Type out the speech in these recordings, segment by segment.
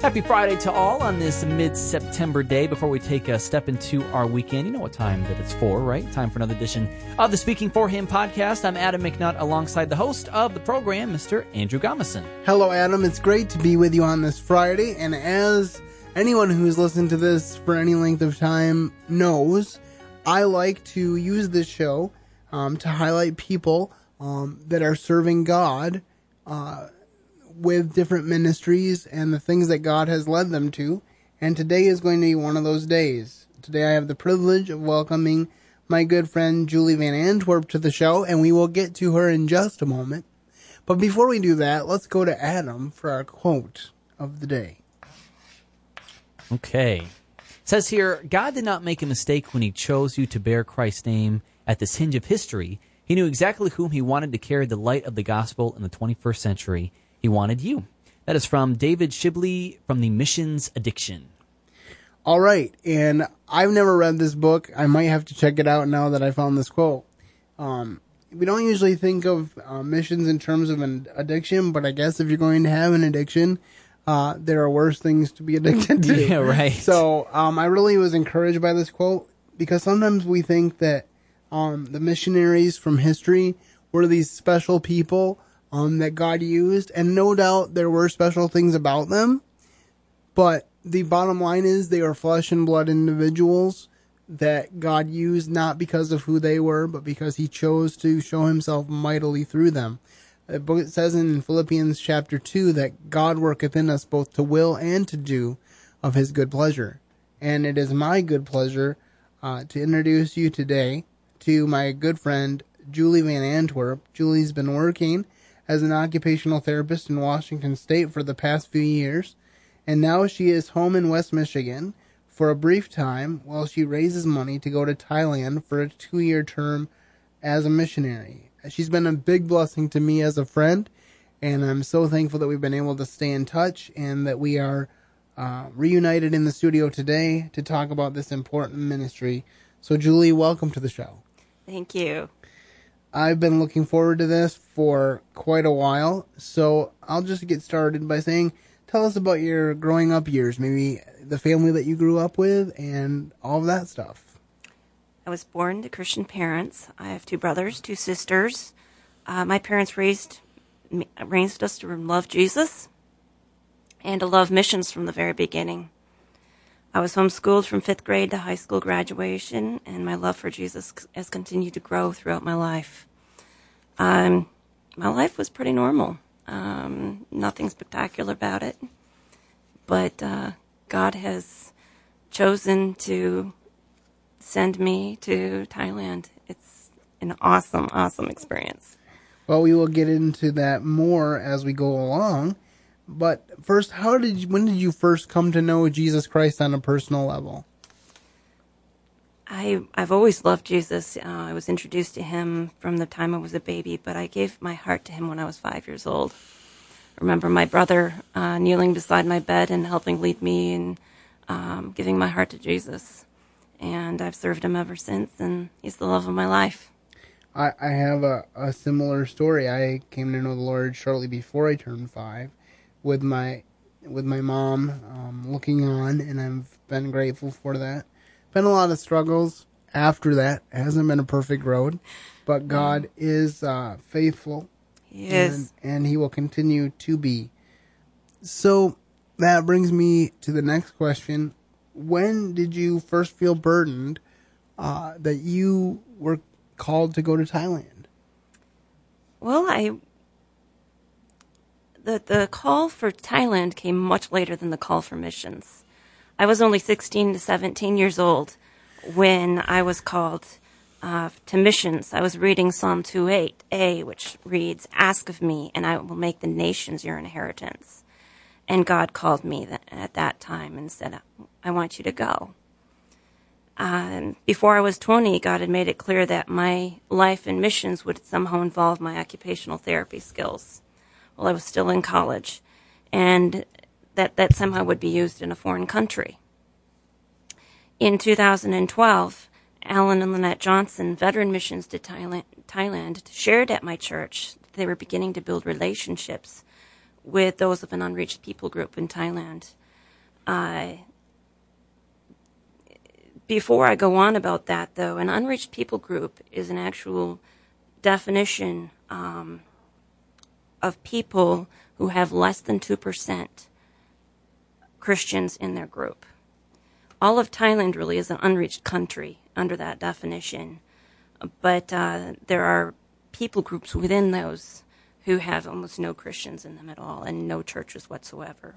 Happy Friday to all on this mid September day. Before we take a step into our weekend, you know what time that it's for, right? Time for another edition of the Speaking for Him podcast. I'm Adam McNutt alongside the host of the program, Mr. Andrew Gomison. Hello, Adam. It's great to be with you on this Friday. And as anyone who's listened to this for any length of time knows, I like to use this show um, to highlight people um, that are serving God. Uh, with different ministries and the things that God has led them to. And today is going to be one of those days. Today I have the privilege of welcoming my good friend Julie VanAntwerp to the show, and we will get to her in just a moment. But before we do that, let's go to Adam for our quote of the day. Okay. It says here God did not make a mistake when he chose you to bear Christ's name at this hinge of history. He knew exactly whom he wanted to carry the light of the gospel in the 21st century he wanted you. That is from David Shibley from the Missions Addiction. All right, and I've never read this book. I might have to check it out now that I found this quote. Um, we don't usually think of uh, missions in terms of an addiction, but I guess if you're going to have an addiction, uh, there are worse things to be addicted to. yeah, right. So um, I really was encouraged by this quote because sometimes we think that um, the missionaries from history were these special people um, that God used, and no doubt there were special things about them, but the bottom line is they are flesh and blood individuals that God used not because of who they were, but because He chose to show Himself mightily through them. It says in Philippians chapter 2 that God worketh in us both to will and to do of His good pleasure. And it is my good pleasure uh, to introduce you today to my good friend Julie VanAntwerp. Julie's been working as an occupational therapist in Washington State for the past few years, and now she is home in West Michigan for a brief time while she raises money to go to Thailand for a two year term as a missionary. She's been a big blessing to me as a friend, and I'm so thankful that we've been able to stay in touch and that we are uh, reunited in the studio today to talk about this important ministry. So, Julie, welcome to the show. Thank you. I've been looking forward to this for quite a while, so I'll just get started by saying, tell us about your growing up years, maybe the family that you grew up with, and all of that stuff. I was born to Christian parents. I have two brothers, two sisters. Uh, my parents raised raised us to love Jesus and to love missions from the very beginning. I was homeschooled from fifth grade to high school graduation, and my love for Jesus has continued to grow throughout my life. Um, my life was pretty normal. Um, nothing spectacular about it, but uh, God has chosen to send me to Thailand. It's an awesome, awesome experience. Well, we will get into that more as we go along. But first, how did you, when did you first come to know Jesus Christ on a personal level? I I've always loved Jesus. Uh, I was introduced to him from the time I was a baby, but I gave my heart to him when I was five years old. I remember my brother uh, kneeling beside my bed and helping lead me and um, giving my heart to Jesus. And I've served him ever since, and he's the love of my life. I, I have a, a similar story. I came to know the Lord shortly before I turned five with my with my mom um, looking on, and I've been grateful for that. Been a lot of struggles after that. It hasn't been a perfect road, but God mm. is uh, faithful. He is, and, and He will continue to be. So that brings me to the next question: When did you first feel burdened uh, that you were called to go to Thailand? Well, I the, call for Thailand came much later than the call for missions. I was only 16 to 17 years old when I was called uh, to missions. I was reading Psalm 2:8a, which reads, "Ask of me, and I will make the nations your inheritance." And God called me at that time and said, "I want you to go." Um, before I was 20, God had made it clear that my life in missions would somehow involve my occupational therapy skills while I was still in college, and that, that somehow would be used in a foreign country. In 2012, Alan and Lynette Johnson, veteran missions to Thailand, shared at my church that they were beginning to build relationships with those of an unreached people group in Thailand. Uh, before I go on about that, though, an unreached people group is an actual definition um, of people who have less than 2% Christians in their group. All of Thailand really is an unreached country under that definition, but uh, there are people groups within those who have almost no Christians in them at all and no churches whatsoever.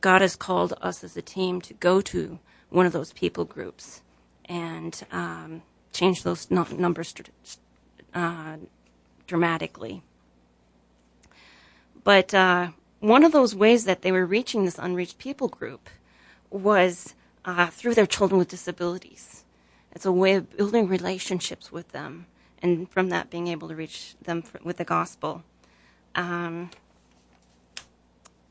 God has called us as a team to go to one of those people groups and um, change those numbers uh, dramatically. But uh, one of those ways that they were reaching this unreached people group was uh, through their children with disabilities. It's a way of building relationships with them, and from that, being able to reach them for, with the gospel. Um,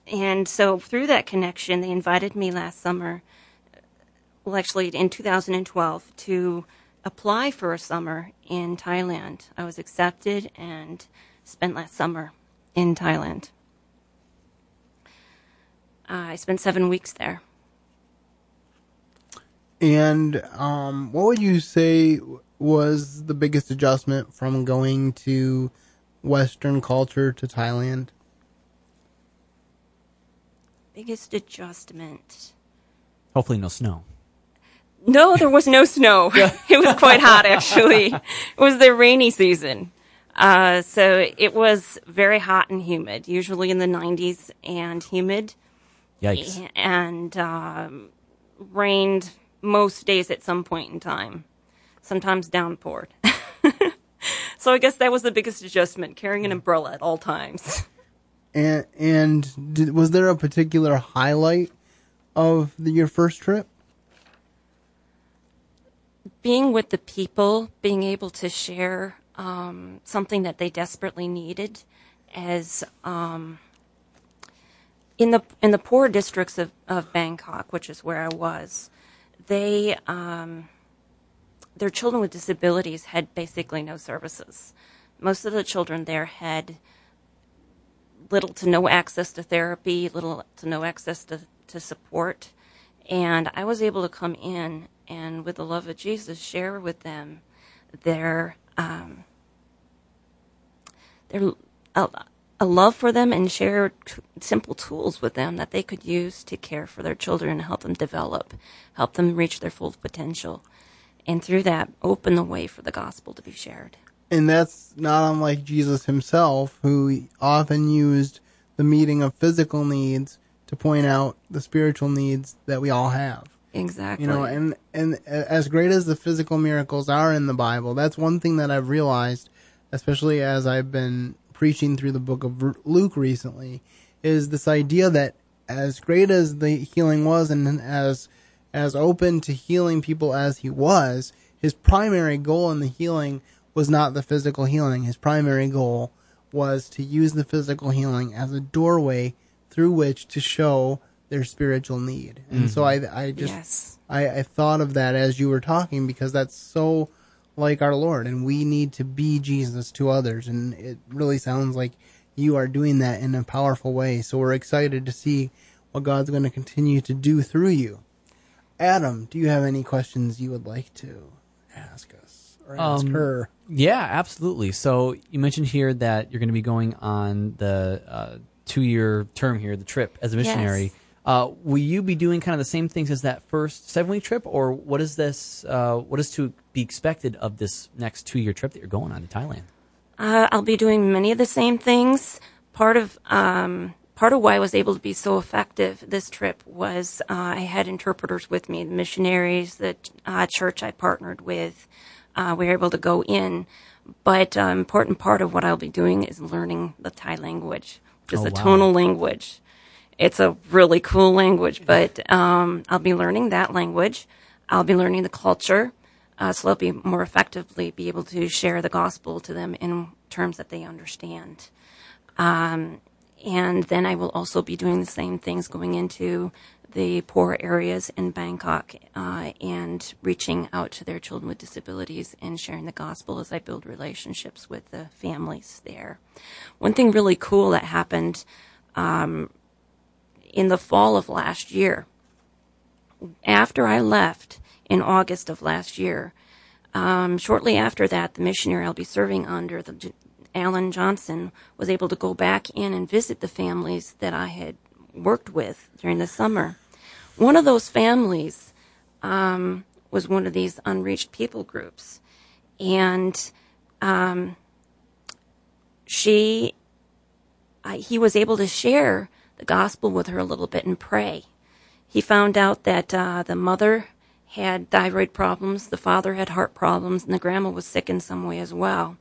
and so, through that connection, they invited me last summer, well, actually in 2012, to apply for a summer in Thailand. I was accepted and spent last summer in Thailand. Uh, I spent seven weeks there. And um, what would you say was the biggest adjustment from going to Western culture to Thailand? Biggest adjustment. Hopefully, no snow. No, there was no snow. it was quite hot, actually. It was the rainy season. Uh, so it was very hot and humid, usually in the 90s and humid. Yikes. And um, rained most days at some point in time, sometimes downpoured. so I guess that was the biggest adjustment, carrying an umbrella at all times. And and did, was there a particular highlight of the, your first trip? Being with the people, being able to share um, something that they desperately needed, as um, in the in the poor districts of, of Bangkok, which is where I was, they um, their children with disabilities had basically no services. Most of the children there had little to no access to therapy, little to no access to, to support. And I was able to come in and, with the love of Jesus, share with them their um, their a, a, love for them and share t- simple tools with them that they could use to care for their children and help them develop, help them reach their full potential, and through that open the way for the gospel to be shared. And that's not unlike Jesus himself, who often used the meeting of physical needs to point out the spiritual needs that we all have. Exactly. You know, and and as great as the physical miracles are in the Bible, that's one thing that I've realized, especially as I've been preaching through the book of Luke recently, is this idea that as great as the healing was and as as open to healing people as he was, his primary goal in the healing was not the physical healing. His primary goal was to use the physical healing as a doorway through which to show their spiritual need. And mm-hmm. so I, I just, yes. I, I thought of that as you were talking because that's so like our Lord, and we need to be Jesus to others. And it really sounds like you are doing that in a powerful way. So we're excited to see what God's going to continue to do through you. Adam, do you have any questions you would like to ask us or ask um, her? Yeah, absolutely. So you mentioned here that you're going to be going on the uh, two-year term here, the trip as a missionary. Yes. Uh, will you be doing kind of the same things as that first seven-week trip, or what is this? Uh, what is to be expected of this next two-year trip that you're going on to Thailand? Uh, I'll be doing many of the same things. Part of um, part of why I was able to be so effective this trip was uh, I had interpreters with me, the missionaries, the uh, church I partnered with uh, we were able to go in. But an uh, important part of what I'll be doing is learning the Thai language, just oh, the wow. tonal language. It's a really cool language, but um, I'll be learning that language. I'll be learning the culture, uh, so I'll be more effectively be able to share the gospel to them in terms that they understand. Um, and then I will also be doing the same things going into the poor areas in Bangkok uh, and reaching out to their children with disabilities and sharing the gospel as I build relationships with the families there. One thing really cool that happened um, in the fall of last year after I left in August of last year, um, shortly after that, the missionary I'll be serving under, the Alan Johnson, was able to go back in and visit the families that I had worked with during the summer. One of those families um, was one of these unreached people groups, and um, she, I, he was able to share the gospel with her a little bit and pray. He found out that uh, the mother had thyroid problems, the father had heart problems, and the grandma was sick in some way as well.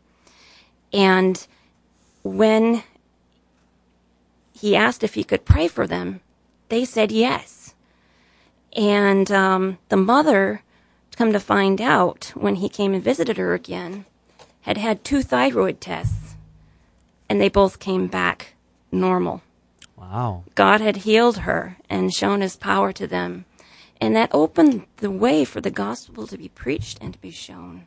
And when he asked if he could pray for them, they said yes. And um, the mother, come to find out when he came and visited her again, had had two thyroid tests, and they both came back normal. Wow. God had healed her and shown his power to them. And that opened the way for the gospel to be preached and to be shown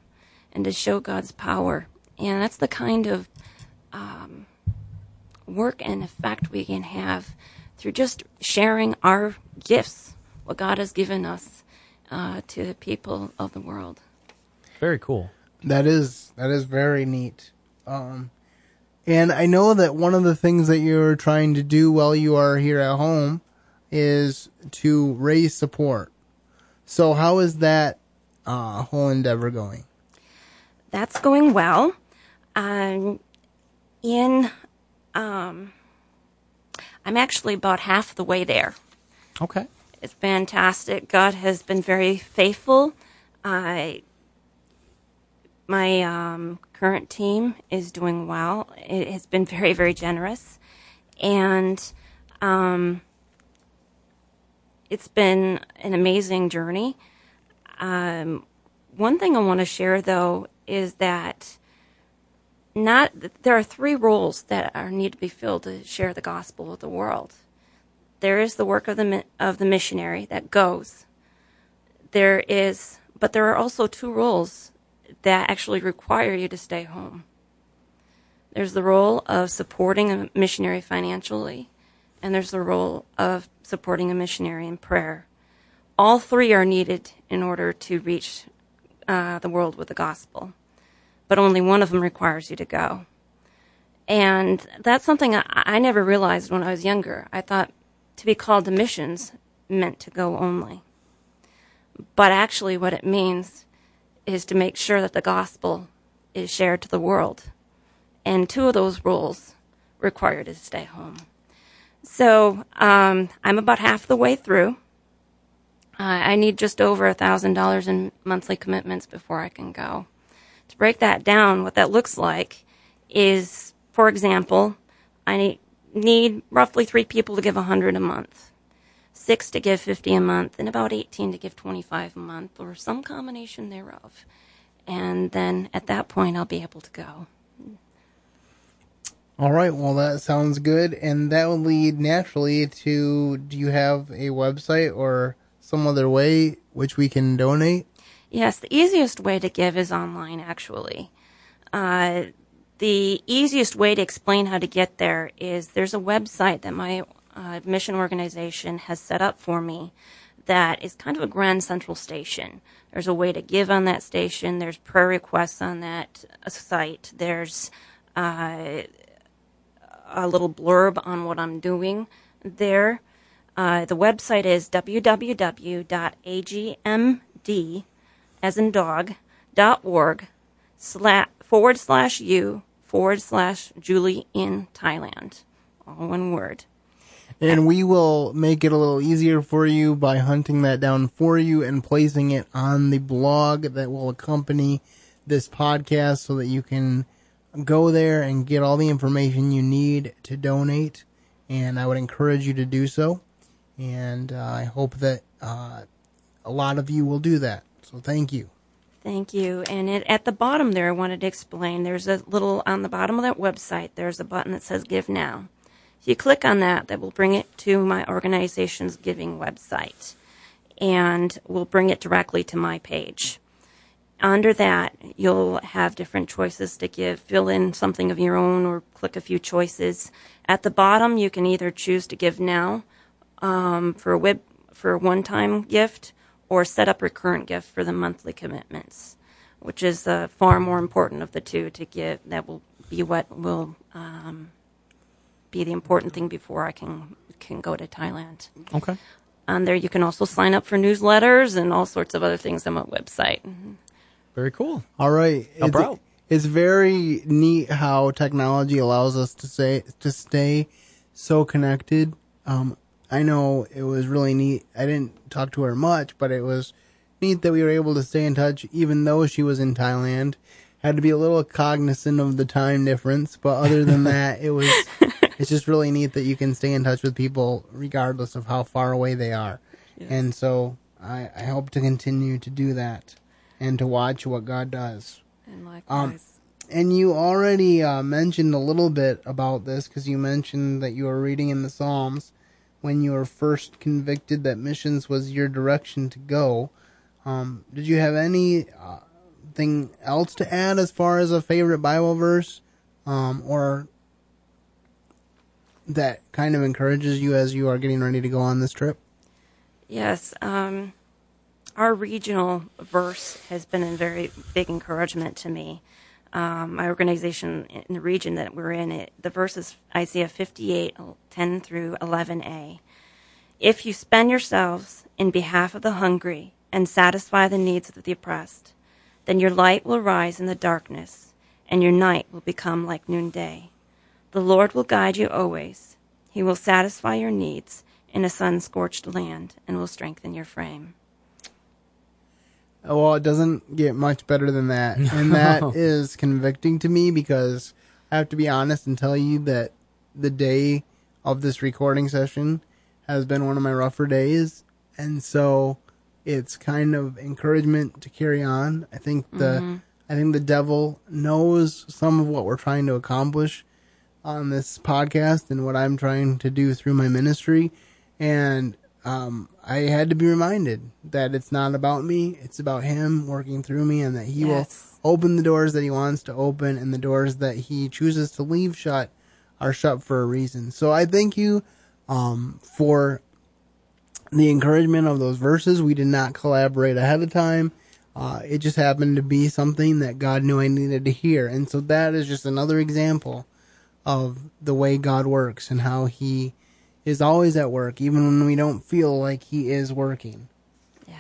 and to show God's power. And that's the kind of um, work and effect we can have through just sharing our gifts, what God has given us uh, to the people of the world. Very cool. That is that is very neat. Um, and I know that one of the things that you're trying to do while you are here at home is to raise support. So how is that uh, whole endeavor going? That's going well. Um, in, um, I'm actually about half the way there. Okay. It's fantastic. God has been very faithful. I, my um, current team is doing well. It has been very, very generous, and um, it's been an amazing journey. Um, one thing I want to share, though, is that not there are three roles that are need to be filled to share the gospel with the world. There is the work of the of the missionary that goes. There is, but there are also two roles that actually require you to stay home. There's the role of supporting a missionary financially, and there's the role of supporting a missionary in prayer. All three are needed in order to reach uh, the world with the gospel, but only one of them requires you to go. And that's something I, I never realized when I was younger. I thought to be called to missions meant to go only. But actually, what it means is to make sure that the gospel is shared to the world. And two of those roles require you to stay home. So um, I'm about half the way through. Uh, I need just over a thousand dollars in monthly commitments before I can go. To break that down, what that looks like is, for example, I need, need roughly three people to give a hundred a month, six to give fifty a month, and about eighteen to give twenty-five a month, or some combination thereof. And then at that point, I'll be able to go. All right, well that sounds good, and that will lead naturally to do you have a website or some other way which we can donate? Yes, the easiest way to give is online, actually. Uh, the easiest way to explain how to get there is there's a website that my mission organization has set up for me that is kind of a grand central station. There's a way to give on that station. There's prayer requests on that uh, site. There's uh, a little blurb on what I'm doing there. Uh, the website is www.agmd, as in dog, org, forward slash you, forward slash Julie in Thailand. All one word. And we will make it a little easier for you by hunting that down for you and placing it on the blog that will accompany this podcast so that you can go there and get all the information you need to donate. And I would encourage you to do so. And uh, I hope that uh, a lot of you will do that. So thank you. Thank you. And it, at the bottom there, I wanted to explain there's a little, on the bottom of that website, there's a button that says Give Now. If you click on that, that will bring it to my organization's giving website and will bring it directly to my page. Under that, you'll have different choices to give. Fill in something of your own or click a few choices. At the bottom, you can either choose to give now um, for a web for a one-time gift or set up recurrent gift for the monthly commitments, which is uh, far more important of the two to give. That will be what will um, be the important thing before I can can go to Thailand. Okay. On there, you can also sign up for newsletters and all sorts of other things on my website. Very cool. All right. Help it's, her it's very neat how technology allows us to say to stay so connected. Um, I know it was really neat. I didn't talk to her much, but it was neat that we were able to stay in touch, even though she was in Thailand. Had to be a little cognizant of the time difference, but other than that, it was. It's just really neat that you can stay in touch with people regardless of how far away they are, and so I, I hope to continue to do that, and to watch what God does. And likewise, Um, And you already uh, mentioned a little bit about this because you mentioned that you were reading in the Psalms when you were first convicted that missions was your direction to go. Um, did you have any uh, else to add as far as a favorite Bible verse, um, or that kind of encourages you as you are getting ready to go on this trip? Yes, um, our regional verse has been a very big encouragement to me. Um, my organization in the region that we're in, it, the verse is Isaiah 58, 10 through 11a. If you spend yourselves in behalf of the hungry and satisfy the needs of the oppressed, then your light will rise in the darkness, and your night will become like noonday. The Lord will guide you always. He will satisfy your needs in a sun scorched land and will strengthen your frame. Well, it doesn't get much better than that. And that is convicting to me because I have to be honest and tell you that the day of this recording session has been one of my rougher days. And so it's kind of encouragement to carry on. I think the mm-hmm. I think the devil knows some of what we're trying to accomplish on this podcast and what I'm trying to do through my ministry. And um, I had to be reminded that it's not about me, it's about him working through me, and that he Yes. will open the doors that he wants to open, and the doors that he chooses to leave shut are shut for a reason. So I thank you um, for the encouragement of those verses. We did not collaborate ahead of time. Uh, it just happened to be something that God knew I needed to hear. And so that is just another example of the way God works and how He is always at work, even when we don't feel like He is working. Yeah.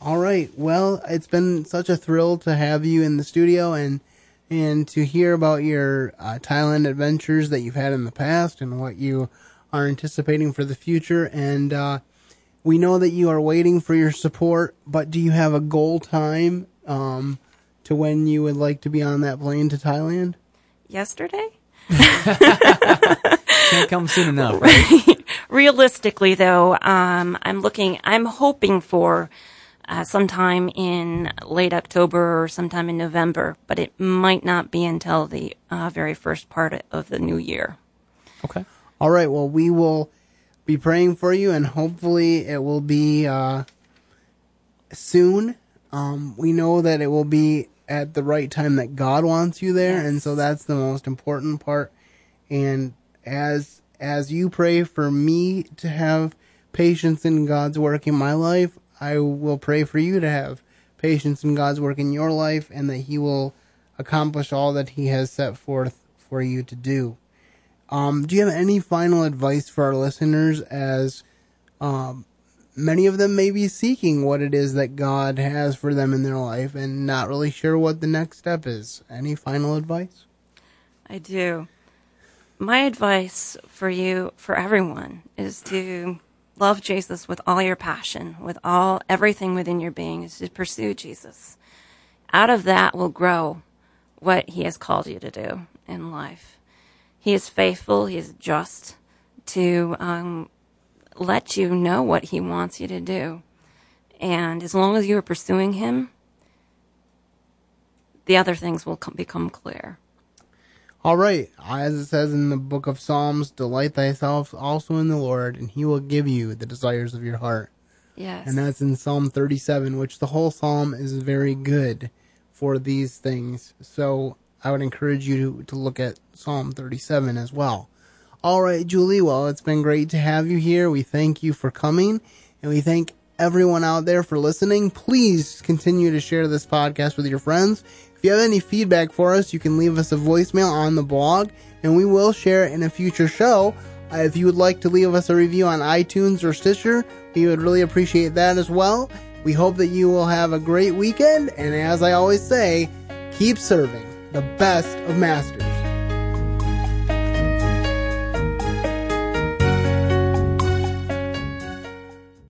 All right. Well, it's been such a thrill to have you in the studio and and to hear about your uh, Thailand adventures that you've had in the past and what you are anticipating for the future. And uh, we know that you are waiting for your support, but do you have a goal time um, to when you would like to be on that plane to Thailand? Yesterday? Can't come soon enough, right? Realistically, though, um, I'm looking, I'm hoping for uh, sometime in late October or sometime in November, but it might not be until the uh, very first part of the new year. Okay. All right. Well, we will be praying for you, and hopefully, it will be uh, soon. Um, we know that it will be at the right time that God wants you there, and so that's the most important part. And as as you pray for me to have patience in God's work in my life, I will pray for you to have patience in God's work in your life, and that He will accomplish all that He has set forth for you to do. Um, do you have any final advice for our listeners as um, many of them may be seeking what it is that God has for them in their life and not really sure what the next step is? Any final advice? I do. My advice for you, for everyone, is to love Jesus with all your passion, with all everything within your being, is to pursue Jesus. Out of that will grow what He has called you to do in life. He is faithful. He is just to um, let you know what He wants you to do, and as long as you are pursuing Him, the other things will come, become clear. All right. As it says in the book of Psalms, delight thyself also in the Lord, and he will give you the desires of your heart. Yes. And that's in Psalm 37, which the whole psalm is very good for these things. So I would encourage you to, to look at Psalm 37 as well. All right, Julie. Well, it's been great to have you here. We thank you for coming, And we thank everyone out there for listening. Please continue to share this podcast with your friends. If you have any feedback for us, you can leave us a voicemail on the blog and we will share it in a future show. Uh, if you would like to leave us a review on iTunes or Stitcher, we would really appreciate that as well. We hope that you will have a great weekend, and as I always say, keep serving the best of masters.